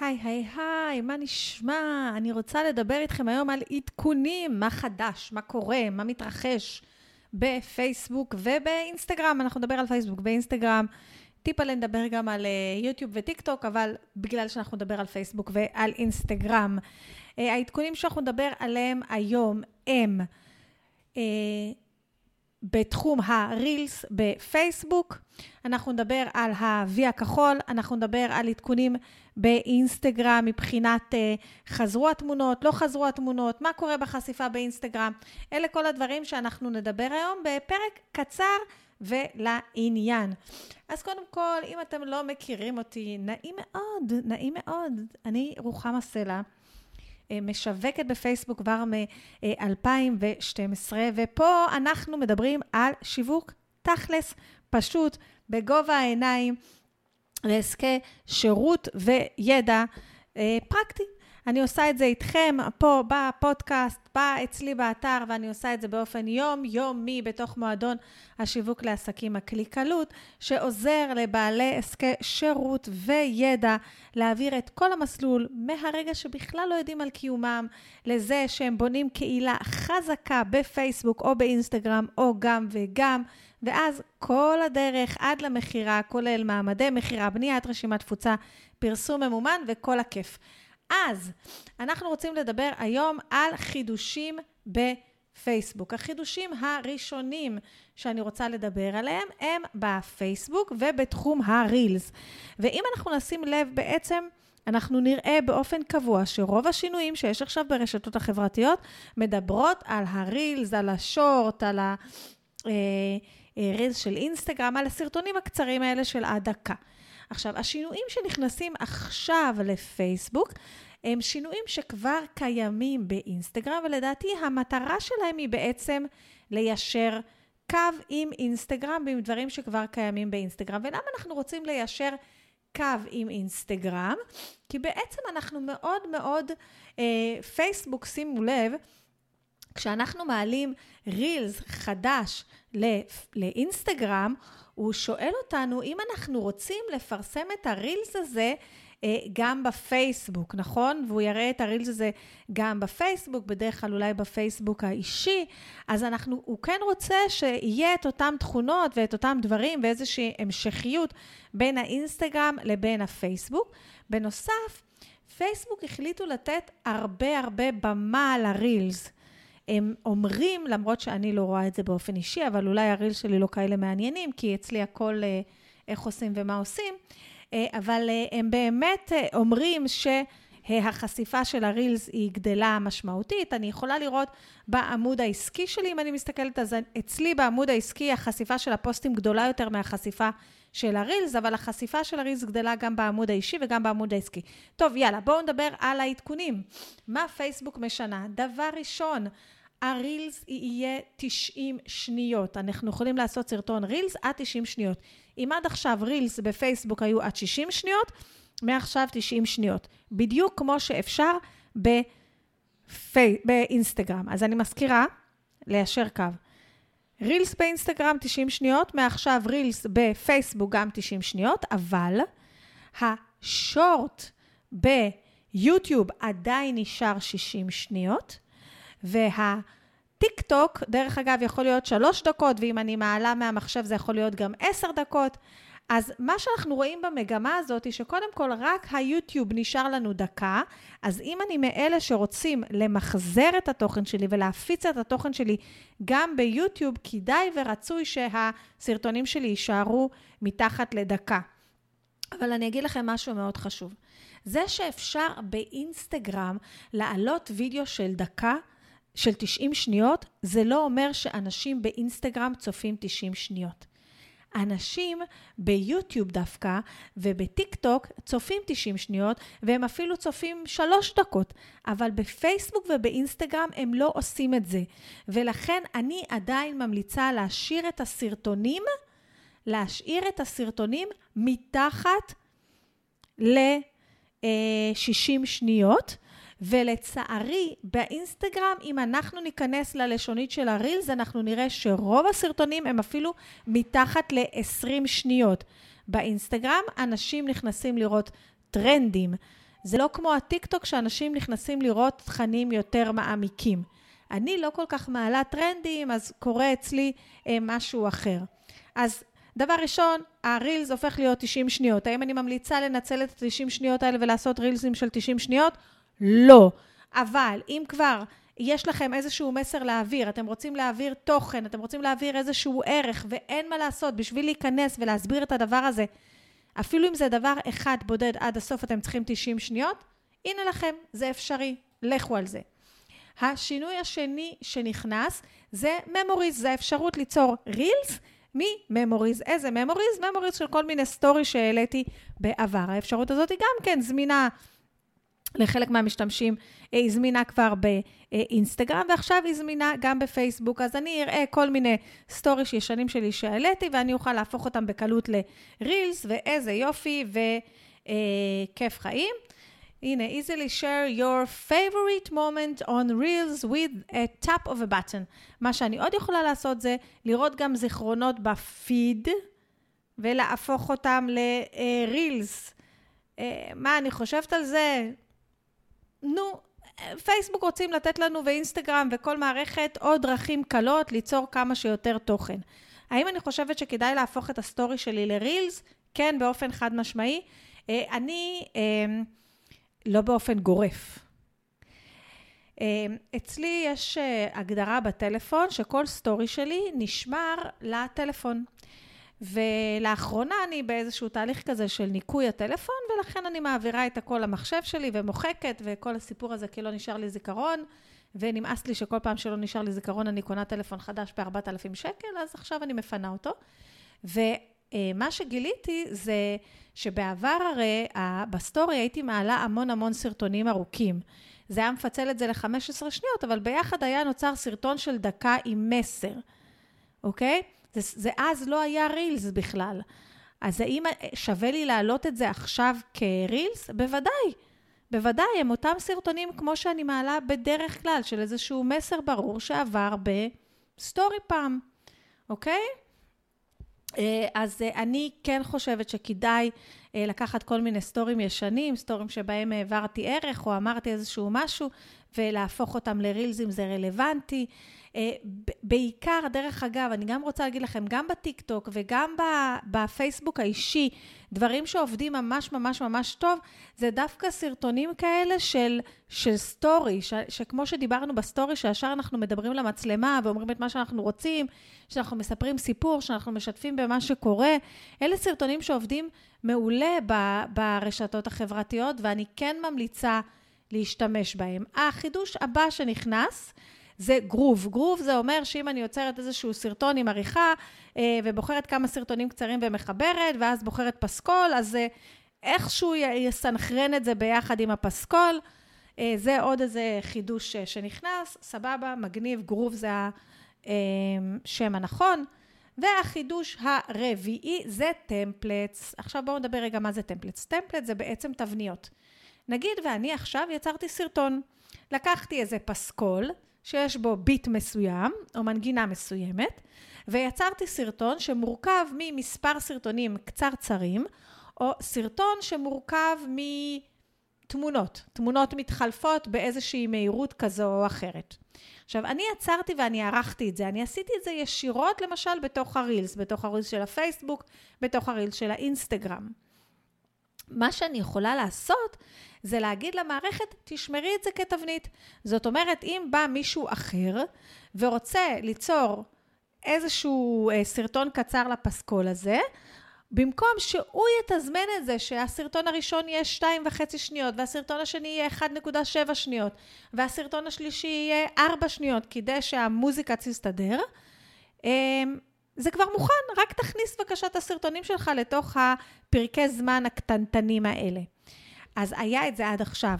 היי, היי, היי, מה נשמע? אני רוצה לדבר איתכם היום על עדכונים, מה חדש, מה קורה, מה מתרחש בפייסבוק ובאינסטגרם. אנחנו נדבר על פייסבוק ואינסטגרם. טיפה נדבר גם על uh, יוטיוב וטיק טוק, אבל בגלל שאנחנו נדבר על פייסבוק ועל אינסטגרם. Uh, העדכונים שאנחנו נדבר עליהם היום הם uh, בתחום הרילס בפייסבוק, אנחנו נדבר על ה-V הכחול, אנחנו נדבר על עדכונים באינסטגרם מבחינת uh, חזרו התמונות, לא חזרו התמונות, מה קורה בחשיפה באינסטגרם. אלה כל הדברים שאנחנו נדבר היום בפרק קצר ולעניין. אז קודם כל, אם אתם לא מכירים אותי, נעים מאוד, נעים מאוד. אני רוחמה סלע. אה, משווקת בפייסבוק כבר מ-2012, ופה אנחנו מדברים על שיווק תכלס, פשוט, בגובה העיניים, לעסקי שירות וידע אה, פרקטי. אני עושה את זה איתכם פה בפודקאסט, באה אצלי באתר, ואני עושה את זה באופן יומיומי בתוך מועדון השיווק לעסקים הקליקלות, שעוזר לבעלי עסקי שירות וידע להעביר את כל המסלול מהרגע שבכלל לא יודעים על קיומם, לזה שהם בונים קהילה חזקה בפייסבוק או באינסטגרם, או גם וגם. ואז כל הדרך עד למכירה, כולל מעמדי מכירה, בניית רשימת תפוצה, פרסום ממומן וכל הכיף. אז אנחנו רוצים לדבר היום על חידושים בפייסבוק. החידושים הראשונים שאני רוצה לדבר עליהם הם בפייסבוק ובתחום הרילס. ואם אנחנו נשים לב בעצם, אנחנו נראה באופן קבוע שרוב השינויים שיש עכשיו ברשתות החברתיות מדברות על הרילס, על השורט, על הרילס של אינסטגרם, על הסרטונים הקצרים האלה של עד דקה. עכשיו, השינויים שנכנסים עכשיו לפייסבוק, הם שינויים שכבר קיימים באינסטגרם, ולדעתי המטרה שלהם היא בעצם ליישר קו עם אינסטגרם ועם דברים שכבר קיימים באינסטגרם. ולמה אנחנו רוצים ליישר קו עם אינסטגרם? כי בעצם אנחנו מאוד מאוד, אה, פייסבוק, שימו לב, כשאנחנו מעלים רילס חדש לאינסטגרם, הוא שואל אותנו אם אנחנו רוצים לפרסם את הרילס הזה אה, גם בפייסבוק, נכון? והוא יראה את הרילס הזה גם בפייסבוק, בדרך כלל אולי בפייסבוק האישי, אז אנחנו, הוא כן רוצה שיהיה את אותן תכונות ואת אותם דברים ואיזושהי המשכיות בין האינסטגרם לבין הפייסבוק. בנוסף, פייסבוק החליטו לתת הרבה הרבה במה לרילס. הם אומרים, למרות שאני לא רואה את זה באופן אישי, אבל אולי הרילס שלי לא כאלה מעניינים, כי אצלי הכל אה, איך עושים ומה עושים, אה, אבל אה, הם באמת אומרים שהחשיפה של הרילס היא גדלה משמעותית. אני יכולה לראות בעמוד העסקי שלי, אם אני מסתכלת, אז אצלי בעמוד העסקי החשיפה של הפוסטים גדולה יותר מהחשיפה של הרילס, אבל החשיפה של הרילס גדלה גם בעמוד האישי וגם בעמוד העסקי. טוב, יאללה, בואו נדבר על העדכונים. מה פייסבוק משנה? דבר ראשון, הרילס יהיה 90 שניות. אנחנו יכולים לעשות סרטון רילס עד 90 שניות. אם עד עכשיו רילס בפייסבוק היו עד 60 שניות, מעכשיו 90 שניות. בדיוק כמו שאפשר בפי... באינסטגרם. אז אני מזכירה, ליישר קו. רילס באינסטגרם 90 שניות, מעכשיו רילס בפייסבוק גם 90 שניות, אבל השורט ביוטיוב עדיין נשאר 60 שניות, והטיק טוק, דרך אגב, יכול להיות שלוש דקות, ואם אני מעלה מהמחשב זה יכול להיות גם עשר דקות. אז מה שאנחנו רואים במגמה הזאת, היא שקודם כל רק היוטיוב נשאר לנו דקה, אז אם אני מאלה שרוצים למחזר את התוכן שלי ולהפיץ את התוכן שלי גם ביוטיוב, כדאי ורצוי שהסרטונים שלי יישארו מתחת לדקה. אבל אני אגיד לכם משהו מאוד חשוב. זה שאפשר באינסטגרם להעלות וידאו של דקה, של 90 שניות, זה לא אומר שאנשים באינסטגרם צופים 90 שניות. אנשים ביוטיוב דווקא ובטיק טוק צופים 90 שניות והם אפילו צופים 3 דקות, אבל בפייסבוק ובאינסטגרם הם לא עושים את זה. ולכן אני עדיין ממליצה להשאיר את הסרטונים, להשאיר את הסרטונים מתחת ל-60 שניות. ולצערי, באינסטגרם, אם אנחנו ניכנס ללשונית של הרילס, אנחנו נראה שרוב הסרטונים הם אפילו מתחת ל-20 שניות. באינסטגרם, אנשים נכנסים לראות טרנדים. זה לא כמו הטיקטוק שאנשים נכנסים לראות תכנים יותר מעמיקים. אני לא כל כך מעלה טרנדים, אז קורה אצלי אה, משהו אחר. אז דבר ראשון, הרילס הופך להיות 90 שניות. האם אני ממליצה לנצל את ה-90 שניות האלה ולעשות רילסים של 90 שניות? לא. אבל אם כבר יש לכם איזשהו מסר להעביר, אתם רוצים להעביר תוכן, אתם רוצים להעביר איזשהו ערך, ואין מה לעשות, בשביל להיכנס ולהסביר את הדבר הזה, אפילו אם זה דבר אחד בודד עד הסוף, אתם צריכים 90 שניות, הנה לכם, זה אפשרי, לכו על זה. השינוי השני שנכנס זה memories, זה האפשרות ליצור רילס מ memories. איזה memories? memories של כל מיני סטורי שהעליתי בעבר. האפשרות הזאת היא גם כן זמינה לחלק מהמשתמשים, היא זמינה כבר באינסטגרם, ועכשיו היא זמינה גם בפייסבוק. אז אני אראה כל מיני סטוריש ישנים שלי שהעליתי, ואני אוכל להפוך אותם בקלות לרילס, ואיזה יופי וכיף חיים. הנה, easily share your favorite moment on reels with a tap of a button. מה שאני עוד יכולה לעשות זה לראות גם זיכרונות בפיד ולהפוך אותם לרילס. אה, מה אני חושבת על זה? נו, פייסבוק רוצים לתת לנו ואינסטגרם וכל מערכת עוד דרכים קלות ליצור כמה שיותר תוכן. האם אני חושבת שכדאי להפוך את הסטורי שלי לרילס? כן, באופן חד משמעי. אה, אני... אה, לא באופן גורף. אמ, אצלי יש אה, הגדרה בטלפון שכל סטורי שלי נשמר לטלפון. ולאחרונה אני באיזשהו תהליך כזה של ניקוי הטלפון, ולכן אני מעבירה את הכל למחשב שלי ומוחקת, וכל הסיפור הזה כי לא נשאר לי זיכרון, ונמאס לי שכל פעם שלא נשאר לי זיכרון אני קונה טלפון חדש ב-4,000 שקל, אז עכשיו אני מפנה אותו. ו... אה, מה שגיליתי זה שבעבר הרי בסטורי הייתי מעלה המון המון סרטונים ארוכים. זה היה מפצל את זה ל-15 שניות, אבל ביחד היה נוצר סרטון של דקה עם מסר, אוקיי? זה, זה אז לא היה רילס בכלל. אז האם שווה לי להעלות את זה עכשיו כרילס? בוודאי. בוודאי, הם אותם סרטונים כמו שאני מעלה בדרך כלל, של איזשהו מסר ברור שעבר בסטורי פעם, אוקיי? אה, אז אה, אני כן חושבת שכדאי לקחת כל מיני סטורים ישנים, סטורים שבהם העברתי ערך או אמרתי איזשהו משהו, ולהפוך אותם לרילזים זה רלוונטי. בעיקר, דרך אגב, אני גם רוצה להגיד לכם, גם בטיקטוק וגם בפייסבוק האישי, דברים שעובדים ממש ממש ממש טוב, זה דווקא סרטונים כאלה של, של סטורי, ש, שכמו שדיברנו בסטורי, שישר אנחנו מדברים למצלמה ואומרים את מה שאנחנו רוצים, שאנחנו מספרים סיפור, שאנחנו משתפים במה שקורה, אלה סרטונים שעובדים מעולה ב, ברשתות החברתיות, ואני כן ממליצה להשתמש בהם. החידוש הבא שנכנס, זה groove. groove זה אומר שאם אני יוצרת איזשהו סרטון עם עריכה אה, ובוחרת כמה סרטונים קצרים ומחברת, ואז בוחרת פסקול, אז אה, איכשהו יסנכרן את זה ביחד עם הפסקול. אה, זה עוד איזה חידוש שנכנס, סבבה, מגניב, גרוב זה השם הנכון. והחידוש הרביעי זה טמפלטס. עכשיו בואו נדבר רגע מה זה טמפלטס. טמפלטס זה בעצם תבניות. נגיד ואני עכשיו יצרתי סרטון. לקחתי איזה פסקול, שיש בו ביט מסוים, או מנגינה מסוימת, ויצרתי סרטון שמורכב ממספר סרטונים קצרצרים, או סרטון שמורכב מתמונות, תמונות מתחלפות באיזושהי מהירות כזו או אחרת. עכשיו, אני עצרתי ואני ערכתי את זה. אני עשיתי את זה ישירות, למשל, בתוך הרילס, בתוך הרילס של הפייסבוק, בתוך הרילס של האינסטגרם. מה שאני יכולה לעשות זה להגיד למערכת, תשמרי את זה כתבנית. זאת אומרת, אם בא מישהו אחר ורוצה ליצור איזשהו אה, סרטון קצר לפסקול הזה, במקום שהוא יתזמן את זה שהסרטון הראשון יהיה 2.5 שניות, והסרטון השני יהיה 1.7 שניות, והסרטון השלישי יהיה 4 שניות, כדי שהמוזיקה תסתדר, אמ, זה כבר מוכן, רק תכניס בבקשה את הסרטונים שלך לתוך הפרקי זמן הקטנטנים האלה. אז היה את זה עד עכשיו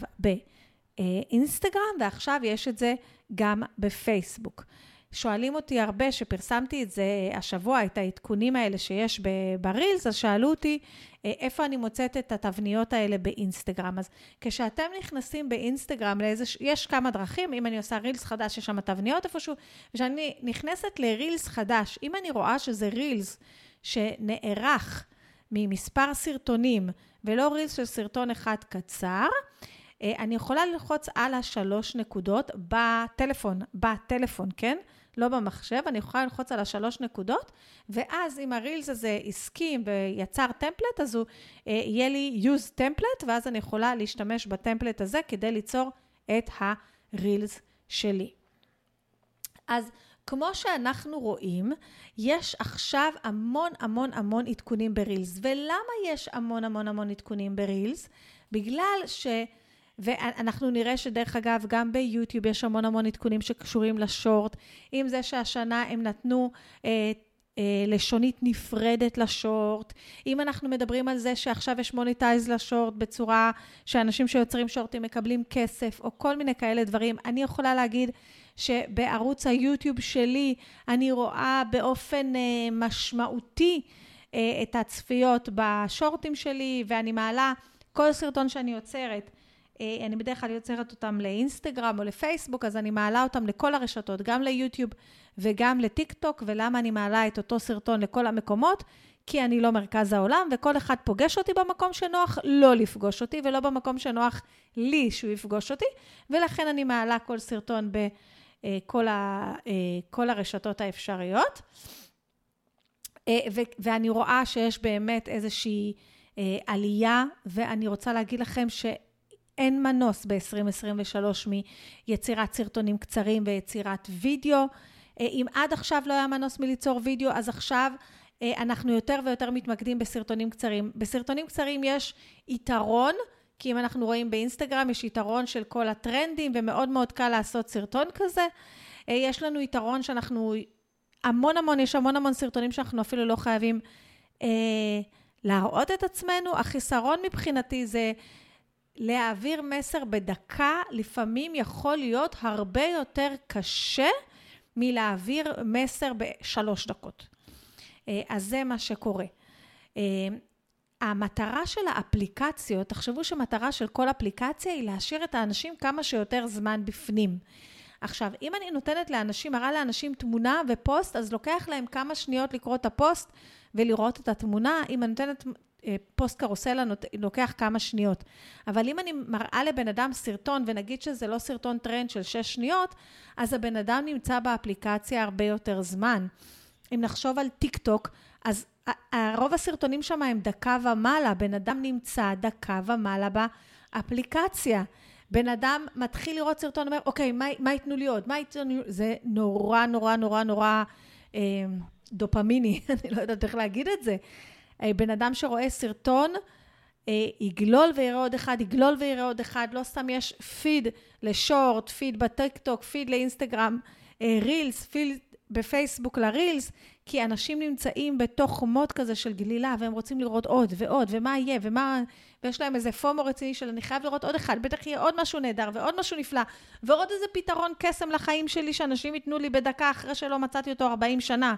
באינסטגרם, ועכשיו יש את זה גם בפייסבוק. שואלים אותי הרבה, שפרסמתי את זה השבוע, את העדכונים האלה שיש ברילס, אז שאלו אותי אה, איפה אני מוצאת את התבניות האלה באינסטגרם. אז כשאתם נכנסים באינסטגרם לאיזה, יש כמה דרכים, אם אני עושה רילס חדש, יש שם תבניות איפשהו, וכשאני נכנסת לרילס חדש, אם אני רואה שזה רילס שנערך ממספר סרטונים ולא רילס של סרטון אחד קצר, אה, אני יכולה ללחוץ על השלוש נקודות בטלפון, בטלפון, כן? לא במחשב, אני יכולה ללחוץ על השלוש נקודות, ואז אם הרילס הזה הסכים ויצר טמפלט, אז הוא אה, יהיה לי use טמפלט, ואז אני יכולה להשתמש בטמפלט הזה כדי ליצור את הרילס שלי. אז כמו שאנחנו רואים, יש עכשיו המון המון המון עדכונים ברילס. ולמה יש המון המון המון עדכונים ברילס? בגלל ש... ואנחנו נראה שדרך אגב, גם ביוטיוב יש המון המון עדכונים שקשורים לשורט, עם זה שהשנה הם נתנו אה, אה, לשונית נפרדת לשורט, אם אנחנו מדברים על זה שעכשיו יש מוניטייז לשורט בצורה שאנשים שיוצרים שורטים מקבלים כסף, או כל מיני כאלה דברים, אני יכולה להגיד שבערוץ היוטיוב שלי אני רואה באופן אה, משמעותי אה, את הצפיות בשורטים שלי, ואני מעלה כל סרטון שאני יוצרת. אה, אני בדרך כלל יוצרת אותם לאינסטגרם או לפייסבוק, אז אני מעלה אותם לכל הרשתות, גם ליוטיוב וגם לטיק טוק, ולמה אני מעלה את אותו סרטון לכל המקומות? כי אני לא מרכז העולם, וכל אחד פוגש אותי במקום שנוח לא לפגוש אותי, ולא במקום שנוח לי שהוא יפגוש אותי, ולכן אני מעלה כל סרטון בכל ה, אה, כל הרשתות האפשריות. אה, ואני רואה שיש באמת איזושהי עלייה, ואני רוצה להגיד לכם ש... אין מנוס ב-2023 מיצירת סרטונים קצרים ויצירת וידאו. אה, אם עד עכשיו לא היה מנוס מליצור וידאו, אז עכשיו אה, אנחנו יותר ויותר מתמקדים בסרטונים קצרים. בסרטונים קצרים יש יתרון, כי אם אנחנו רואים באינסטגרם, יש יתרון של כל הטרנדים, ומאוד מאוד קל לעשות סרטון כזה. אה, יש לנו יתרון שאנחנו, המון המון, יש המון המון סרטונים שאנחנו אפילו לא חייבים אה, להראות את עצמנו. החיסרון מבחינתי זה להעביר מסר בדקה לפעמים יכול להיות הרבה יותר קשה מלהעביר מסר בשלוש דקות. אה, אז זה מה שקורה. אה, המטרה של האפליקציות, תחשבו שמטרה של כל אפליקציה היא להשאיר את האנשים כמה שיותר זמן בפנים. עכשיו, אם אני נותנת לאנשים, מראה לאנשים תמונה ופוסט, אז לוקח להם כמה שניות לקרוא את הפוסט ולראות את התמונה. אם אני נותנת פוסט קרוסלה לוקח כמה שניות. אבל אם אני מראה לבן אדם סרטון, ונגיד שזה לא סרטון טרנד של שש שניות, אז הבן אדם נמצא באפליקציה הרבה יותר זמן. אם נחשוב על טיק טוק, אז רוב הסרטונים שם הם דקה ומעלה, בן אדם נמצא דקה ומעלה באפליקציה. בן אדם מתחיל לראות סרטון, אומר, אוקיי, מה, מה ייתנו לי עוד? מה ייתנו לי? זה נורא, נורא, נורא, נורא אה, דופמיני, אני לא יודעת איך להגיד את זה. אה, בן אדם שרואה סרטון, אה, יגלול ויראה עוד אחד, יגלול ויראה עוד אחד, לא סתם יש פיד לשורט, פיד בטיקטוק, פיד לאינסטגרם, אה, רילס, פיד בפייסבוק לרילס, כי אנשים נמצאים בתוך מוד כזה של גלילה, והם רוצים לראות עוד ועוד, ומה יהיה, ומה... ויש להם איזה פומו רציני של אני חייב לראות עוד אחד, בטח יהיה עוד משהו נהדר, ועוד משהו נפלא, ועוד איזה פתרון קסם לחיים שלי, שאנשים ייתנו לי בדקה אחרי שלא מצאתי אותו 40 שנה.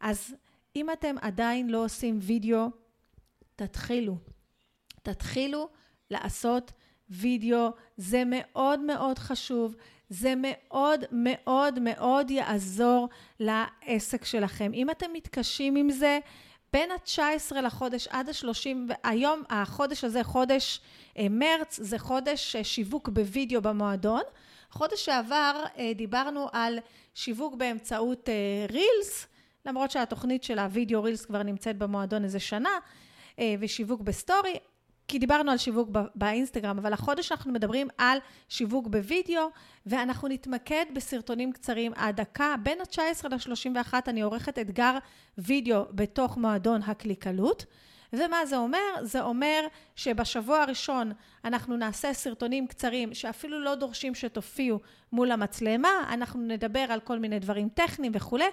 אז אם אתם עדיין לא עושים וידאו, תתחילו. תתחילו לעשות וידאו, זה מאוד מאוד חשוב, זה מאוד מאוד מאוד יעזור לעסק שלכם. אם אתם מתקשים עם זה, בין ה-19 לחודש עד ה-30, היום החודש הזה, חודש אה, מרץ, זה חודש אה, שיווק בווידאו במועדון. חודש שעבר אה, דיברנו על שיווק באמצעות רילס. למרות שהתוכנית של הווידאו רילס כבר נמצאת במועדון איזה שנה, אה, ושיווק בסטורי, כי דיברנו על שיווק באינסטגרם, אבל החודש אנחנו מדברים על שיווק בווידאו, ואנחנו נתמקד בסרטונים קצרים עד דקה. בין ה-19 ל-31 אני עורכת אתגר וידאו בתוך מועדון הקליקלות. ומה זה אומר? זה אומר שבשבוע הראשון אנחנו נעשה סרטונים קצרים שאפילו לא דורשים שתופיעו מול המצלמה, אנחנו נדבר על כל מיני דברים טכניים וכולי,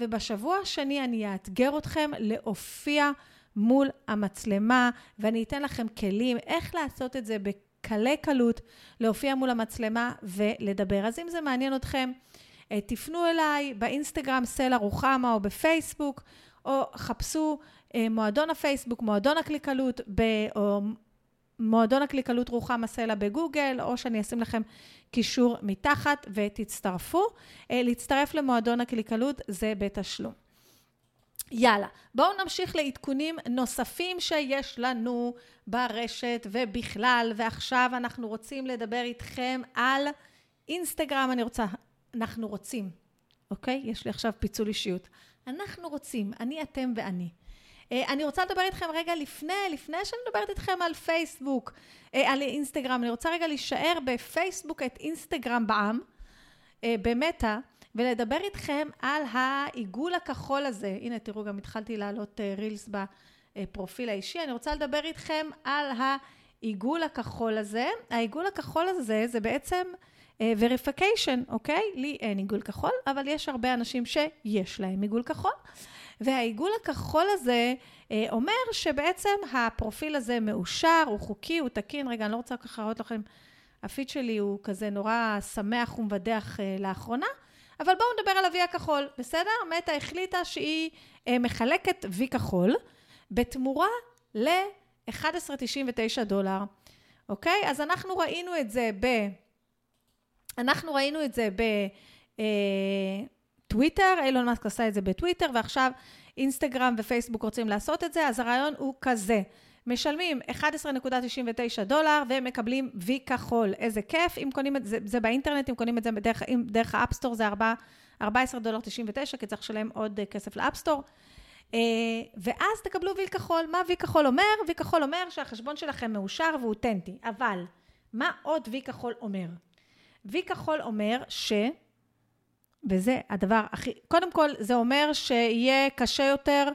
ובשבוע השני אני אאתגר אתכם להופיע מול המצלמה, ואני אתן לכם כלים איך לעשות את זה בקלי קלות, להופיע מול המצלמה ולדבר. אז אם זה מעניין אתכם, אה, תפנו אליי באינסטגרם סלע רוחמה או בפייסבוק, או חפשו מועדון הפייסבוק, מועדון הקליקלות, ב, או מועדון הקליקלות רוחמה סלע בגוגל, או שאני אשים לכם קישור מתחת ותצטרפו. אה, להצטרף למועדון הקליקלות זה בתשלום. יאללה, בואו נמשיך לעדכונים נוספים שיש לנו ברשת ובכלל, ועכשיו אנחנו רוצים לדבר איתכם על אינסטגרם, אני רוצה, אנחנו רוצים, אוקיי? יש לי עכשיו פיצול אישיות. אנחנו רוצים, אני, אתם ואני. אה, אני רוצה לדבר איתכם רגע לפני, לפני שאני מדברת איתכם על פייסבוק, אה, על אינסטגרם, אני רוצה רגע להישאר בפייסבוק את אינסטגרם בעם, אה, במטא, ולדבר איתכם על העיגול הכחול הזה. הנה, תראו, גם התחלתי להעלות רילס בפרופיל האישי. אני רוצה לדבר איתכם על העיגול הכחול הזה. העיגול הכחול הזה זה בעצם verification, אוקיי? לי אין עיגול כחול, אבל יש הרבה אנשים שיש להם עיגול כחול. והעיגול הכחול הזה אה, אומר שבעצם הפרופיל הזה מאושר, הוא חוקי, הוא תקין. רגע, אני לא רוצה ככה להראות לכם, הפיד שלי הוא כזה נורא שמח ומבדח אה, לאחרונה, אבל בואו נדבר על ה-V הכחול, בסדר? מטה החליטה שהיא אה, מחלקת V כחול בתמורה ל-11.99 דולר, אוקיי? אז אנחנו ראינו את זה ב... אנחנו ראינו את זה ב... אה, אילון מאסק עשה את זה בטוויטר, ועכשיו אינסטגרם ופייסבוק רוצים לעשות את זה, אז הרעיון הוא כזה. משלמים 11.99 דולר ומקבלים וי כחול. איזה כיף, אם קונים את זה, זה באינטרנט, אם קונים את זה בדרך, אם, דרך ה App Store זה 4, 14 דולר 99, כי צריך לשלם עוד אה, כסף ל App Store. אה, ואז תקבלו וי כחול. מה וי כחול אומר? וי כחול אומר שהחשבון שלכם מאושר ואותנטי. אבל, מה עוד וי כחול אומר? וי כחול אומר ש... וזה הדבר הכי, קודם כל, זה אומר שיהיה קשה יותר,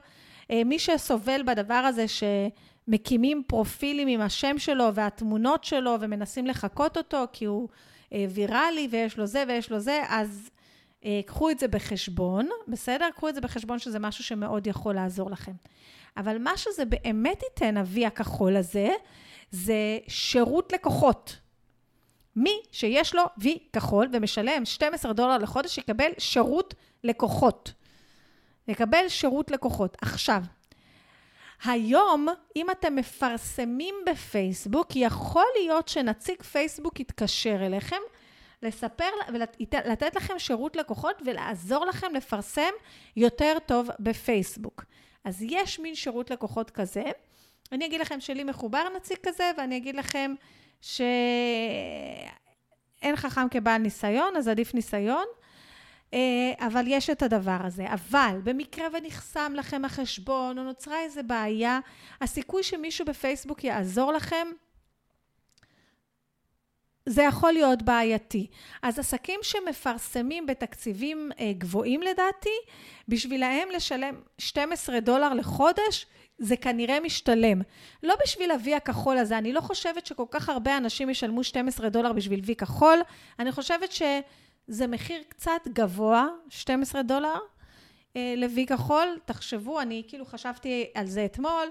אה, מי שסובל בדבר הזה, שמקימים פרופילים עם השם שלו והתמונות שלו ומנסים לחקות אותו, כי הוא אה, ויראלי ויש לו זה ויש לו זה, אז אה, קחו את זה בחשבון, בסדר? קחו את זה בחשבון שזה משהו שמאוד יכול לעזור לכם. אבל מה שזה באמת ייתן, אבי הכחול הזה, זה שירות לקוחות. מי שיש לו וי כחול ומשלם 12 דולר לחודש, יקבל שירות לקוחות. יקבל שירות לקוחות. עכשיו, היום, אם אתם מפרסמים בפייסבוק, יכול להיות שנציג פייסבוק יתקשר אליכם, לספר ולתת לכם שירות לקוחות ולעזור לכם לפרסם יותר טוב בפייסבוק. אז יש מין שירות לקוחות כזה. אני אגיד לכם שלי מחובר נציג כזה, ואני אגיד לכם שאין חכם כבעל ניסיון, אז עדיף ניסיון, אה, אבל יש את הדבר הזה. אבל במקרה ונחסם לכם החשבון, או נוצרה איזו בעיה, הסיכוי שמישהו בפייסבוק יעזור לכם, זה יכול להיות בעייתי. אז עסקים שמפרסמים בתקציבים אה, גבוהים לדעתי, בשבילהם לשלם 12 דולר לחודש, זה כנראה משתלם. לא בשביל ה-V הכחול הזה, אני לא חושבת שכל כך הרבה אנשים ישלמו 12 דולר בשביל V כחול, אני חושבת שזה מחיר קצת גבוה, 12 דולר אה, ל-V כחול. תחשבו, אני כאילו חשבתי על זה אתמול,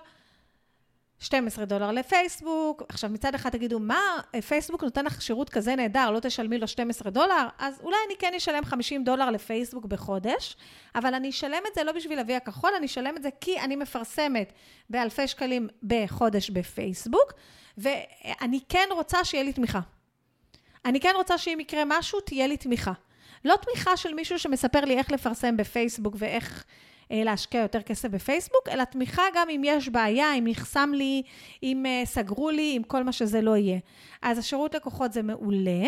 12 דולר לפייסבוק. עכשיו, מצד אחד תגידו, מה, פייסבוק נותן לך שירות כזה נהדר, לא תשלמי לו 12 דולר? אז אולי אני כן אשלם 50 דולר לפייסבוק בחודש, אבל אני אשלם את זה לא בשביל אבי הכחול, אני אשלם את זה כי אני מפרסמת באלפי שקלים בחודש בפייסבוק, ואני כן רוצה שיהיה לי תמיכה. אני כן רוצה שאם יקרה משהו, תהיה לי תמיכה. לא תמיכה של מישהו שמספר לי איך לפרסם בפייסבוק ואיך להשקיע יותר כסף בפייסבוק, אלא תמיכה גם אם יש בעיה, אם נחסם לי, אם אה, סגרו לי, אם כל מה שזה לא יהיה. אז השירות לקוחות זה מעולה.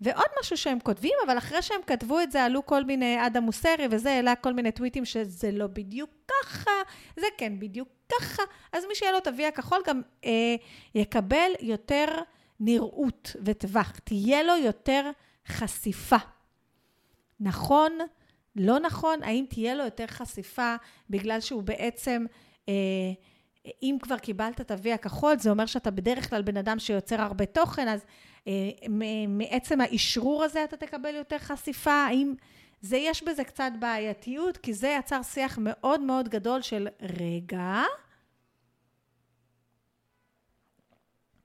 ועוד משהו שהם כותבים, אבל אחרי שהם כתבו את זה, עלו כל מיני אדם מוסרי וזה, העלה כל מיני טוויטים שזה לא בדיוק ככה, זה כן בדיוק ככה. אז מי שיהיה לו את ה-V הכחול גם אה, יקבל יותר נראות וטווח, תהיה לו יותר חשיפה. נכון? לא נכון, האם תהיה לו יותר חשיפה בגלל שהוא בעצם, אה, אם כבר קיבלת את ה-V הכחול, זה אומר שאתה בדרך כלל בן אדם שיוצר הרבה תוכן, אז אה, מעצם האשרור הזה אתה תקבל יותר חשיפה, האם... זה, יש בזה קצת בעייתיות, כי זה יצר שיח מאוד מאוד גדול של רגע,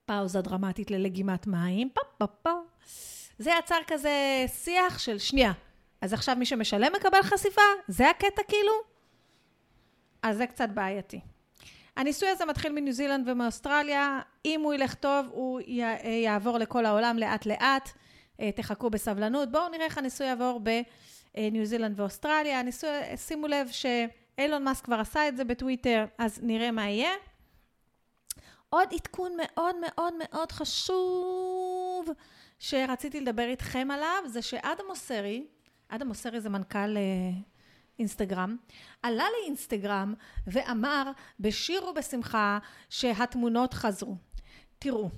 פאוזה דרמטית ללגימת מים, פה פה פה. זה יצר כזה שיח של שנייה, אז עכשיו מי שמשלם מקבל חשיפה? זה הקטע כאילו? אז זה קצת בעייתי. הניסוי הזה מתחיל מניו זילנד ומאוסטרליה. אם הוא ילך טוב, הוא יעבור לכל העולם לאט לאט. אה, תחכו בסבלנות. בואו נראה איך הניסוי יעבור בניו זילנד ואוסטרליה. הניסוי, שימו לב ש... אילון מאסק כבר עשה את זה בטוויטר, אז נראה מה יהיה. עוד עדכון מאוד מאוד מאוד חשוב שרציתי לדבר איתכם עליו, זה שאדם מוסרי, אדם מוסרי זה מנכ"ל אה, אינסטגרם, עלה לאינסטגרם ואמר בשיר ובשמחה שהתמונות חזרו. תראו,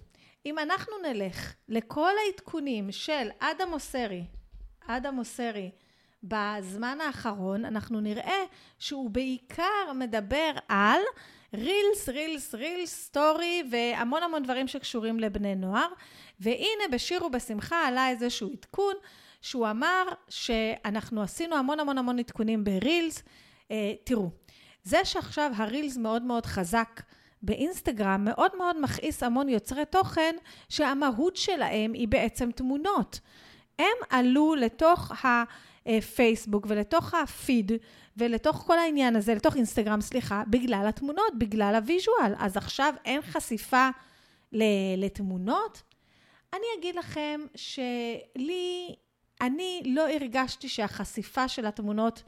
אם אנחנו נלך לכל העדכונים של אדם מוסרי, אדם מוסרי, בזמן האחרון, אנחנו נראה שהוא בעיקר מדבר על רילס, רילס, רילס, סטורי והמון המון דברים שקשורים לבני נוער. והנה בשיר ובשמחה עלה איזשהו עדכון שהוא אמר שאנחנו עשינו המון המון המון עדכונים ברילס. אה, תראו, זה שעכשיו הרילס מאוד מאוד חזק באינסטגרם מאוד מאוד מכעיס המון יוצרי תוכן שהמהות שלהם היא בעצם תמונות. הם עלו לתוך הפייסבוק ולתוך הפיד ולתוך כל העניין הזה, לתוך אינסטגרם, סליחה, בגלל התמונות, בגלל הוויז'ואל. אז עכשיו אין חשיפה לתמונות? אני אגיד לכם שלי אני לא הרגשתי שהחשיפה של התמונות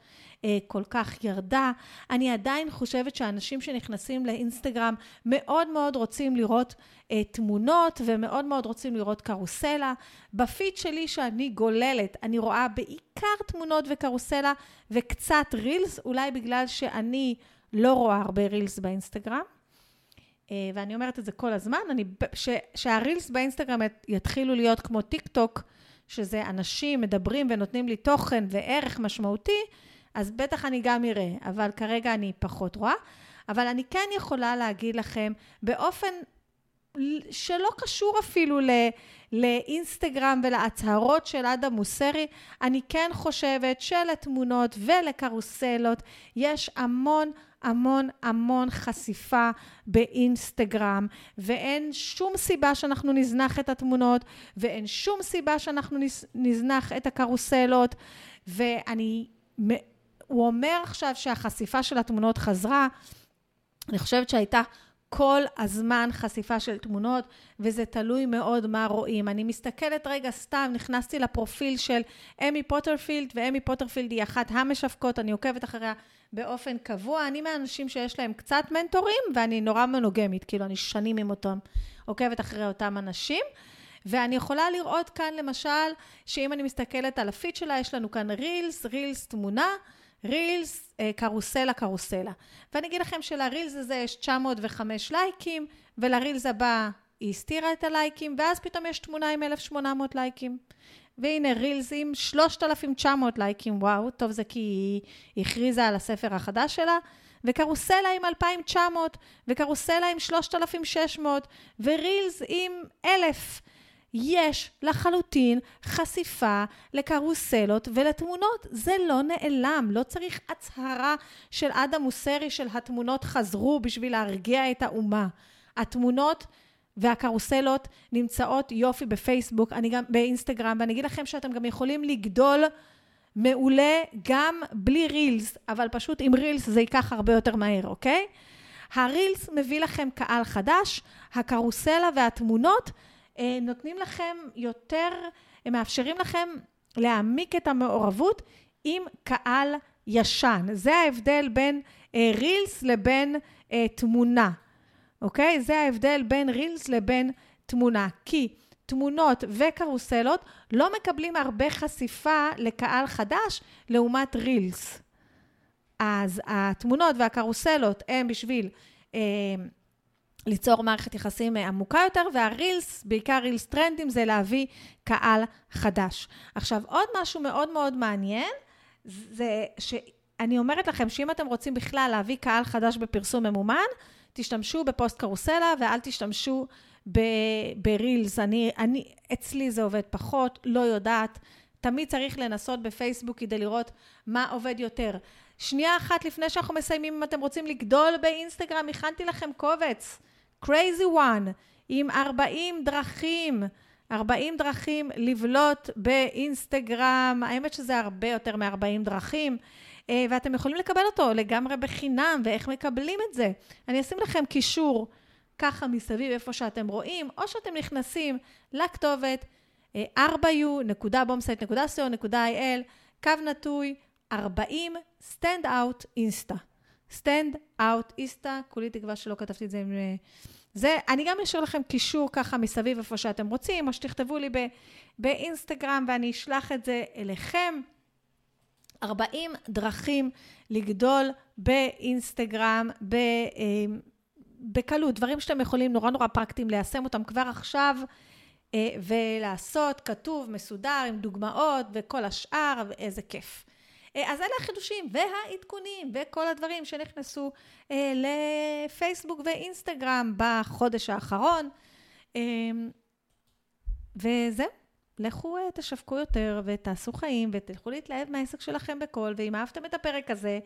אה, כל כך ירדה. אני עדיין חושבת שאנשים שנכנסים לאינסטגרם מאוד מאוד רוצים לראות אה, תמונות ומאוד מאוד רוצים לראות קרוסלה. בפיד שלי שאני גוללת, אני רואה בעיקר תמונות וקרוסלה וקצת רילס, אולי בגלל שאני לא רואה הרבה רילס באינסטגרם. אה, ואני אומרת את זה כל הזמן, אני, ש, שהרילס באינסטגרם יתחילו להיות כמו טיק טוק, שזה אנשים מדברים ונותנים לי תוכן וערך משמעותי, אז בטח אני גם אראה, אבל כרגע אני פחות רואה. אבל אני כן יכולה להגיד לכם באופן שלא קשור אפילו ל, לאינסטגרם ולהצהרות של אדם מוסרי, אני כן חושבת שלתמונות ולקרוסלות יש המון המון המון חשיפה באינסטגרם, ואין שום סיבה שאנחנו נזנח את התמונות, ואין שום סיבה שאנחנו נזנח את הקרוסלות, ואני, הוא אומר עכשיו שהחשיפה של התמונות חזרה, אני חושבת שהייתה כל הזמן חשיפה של תמונות, וזה תלוי מאוד מה רואים. אני מסתכלת רגע סתם, נכנסתי לפרופיל של איימי פורטרפילד, ואיימי פורטרפילד היא אחת המשווקות, אני עוקבת אחריה באופן קבוע. אני מהאנשים שיש להם קצת מנטורים, ואני נורא מונוגמית, כאילו, אני שנים עם אותם, עוקבת אחרי אותם אנשים. ואני יכולה לראות כאן למשל, שאם אני מסתכלת על הפיד שלה, יש לנו כאן רילס, רילס תמונה, רילס, אה, קרוסלה, קרוסלה. ואני אגיד לכם שלרילס הזה יש 905 לייקים, ולרילס הבא היא הסתירה את הלייקים, ואז פתאום יש תמונה עם 1,800 לייקים. והנה רילס עם 3,900 לייקים, וואו, טוב זה כי היא הכריזה על הספר החדש שלה, וקרוסלה עם 2,900, וקרוסלה עם 3,600, ורילס עם 1,000. יש לחלוטין חשיפה לקרוסלות ולתמונות. זה לא נעלם, לא צריך הצהרה של אדם מוסרי של התמונות חזרו בשביל להרגיע את האומה. התמונות והקרוסלות נמצאות יופי בפייסבוק, אני גם באינסטגרם, ואני אגיד לכם שאתם גם יכולים לגדול מעולה גם בלי רילס, אבל פשוט עם רילס זה ייקח הרבה יותר מהר, אוקיי? הרילס מביא לכם קהל חדש, הקרוסלה והתמונות נותנים לכם יותר, הם מאפשרים לכם להעמיק את המעורבות עם קהל ישן. זה ההבדל בין אה, רילס לבין אה, תמונה, אוקיי? זה ההבדל בין רילס לבין תמונה. כי תמונות וקרוסלות לא מקבלים הרבה חשיפה לקהל חדש לעומת רילס. אז התמונות והקרוסלות הם בשביל אה, ליצור מערכת יחסים אה, עמוקה יותר, והרילס, בעיקר רילס טרנדים, זה להביא קהל חדש. עכשיו, עוד משהו מאוד מאוד מעניין, זה שאני אומרת לכם שאם אתם רוצים בכלל להביא קהל חדש בפרסום ממומן, תשתמשו בפוסט קרוסלה ואל תשתמשו ב- ברילס. אני, אני, אצלי זה עובד פחות, לא יודעת. תמיד צריך לנסות בפייסבוק כדי לראות מה עובד יותר. שנייה אחת לפני שאנחנו מסיימים, אם אתם רוצים לגדול באינסטגרם, הכנתי לכם קובץ. Crazy one, עם 40 דרכים, 40 דרכים לבלוט באינסטגרם, האמת שזה הרבה יותר מ-40 דרכים, אה, ואתם יכולים לקבל אותו לגמרי בחינם, ואיך מקבלים את זה. אני אשים לכם קישור ככה מסביב איפה שאתם רואים, או שאתם נכנסים לכתובת 4u.bombsite.co.il, קו נטוי 40 stand out אינסטה. stand out אינסטה, כולי תקווה שלא כתבתי את זה עם... אה, זה, אני גם אשאיר לכם קישור ככה מסביב איפה שאתם רוצים, או שתכתבו לי ב, באינסטגרם ואני אשלח את זה אליכם. 40 דרכים לגדול באינסטגרם, ב, אה, בקלות, דברים שאתם יכולים נורא נורא פרקטיים ליישם אותם כבר עכשיו. אה, ולעשות כתוב, מסודר, עם דוגמאות וכל השאר, ואיזה כיף. אה, אז אלה החידושים והעדכונים וכל הדברים שנכנסו אה, לפייסבוק ואינסטגרם בחודש האחרון. וזהו, לכו תשווקו יותר ותעשו חיים ותלכו להתלהב מהעסק שלכם בקול, ואם אהבתם את הפרק הזה,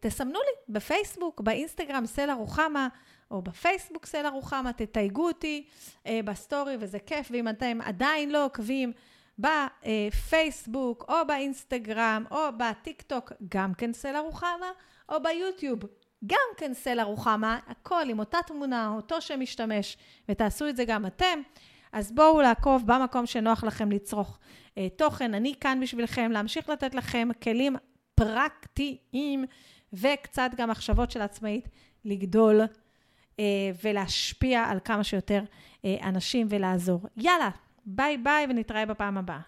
תסמנו לי בפייסבוק, באינסטגרם, סלע רוחמה. או בפייסבוק סלע רוחמה, תתייגו אותי אה, בסטורי, וזה כיף. ואם אתם עדיין לא עוקבים בפייסבוק, או באינסטגרם, או בטיק טוק, גם כן סלע רוחמה, או ביוטיוב, גם כן סלע רוחמה, הכל עם אותה תמונה, אותו שם משתמש, ותעשו את זה גם אתם. אז בואו לעקוב במקום שנוח לכם לצרוך אה, תוכן. אני כאן בשבילכם, להמשיך לתת לכם כלים פרקטיים וקצת גם מחשבות של עצמאית לגדול אה, ולהשפיע על כמה שיותר אה, אנשים ולעזור. יאללה, ביי ביי ונתראה בפעם הבאה.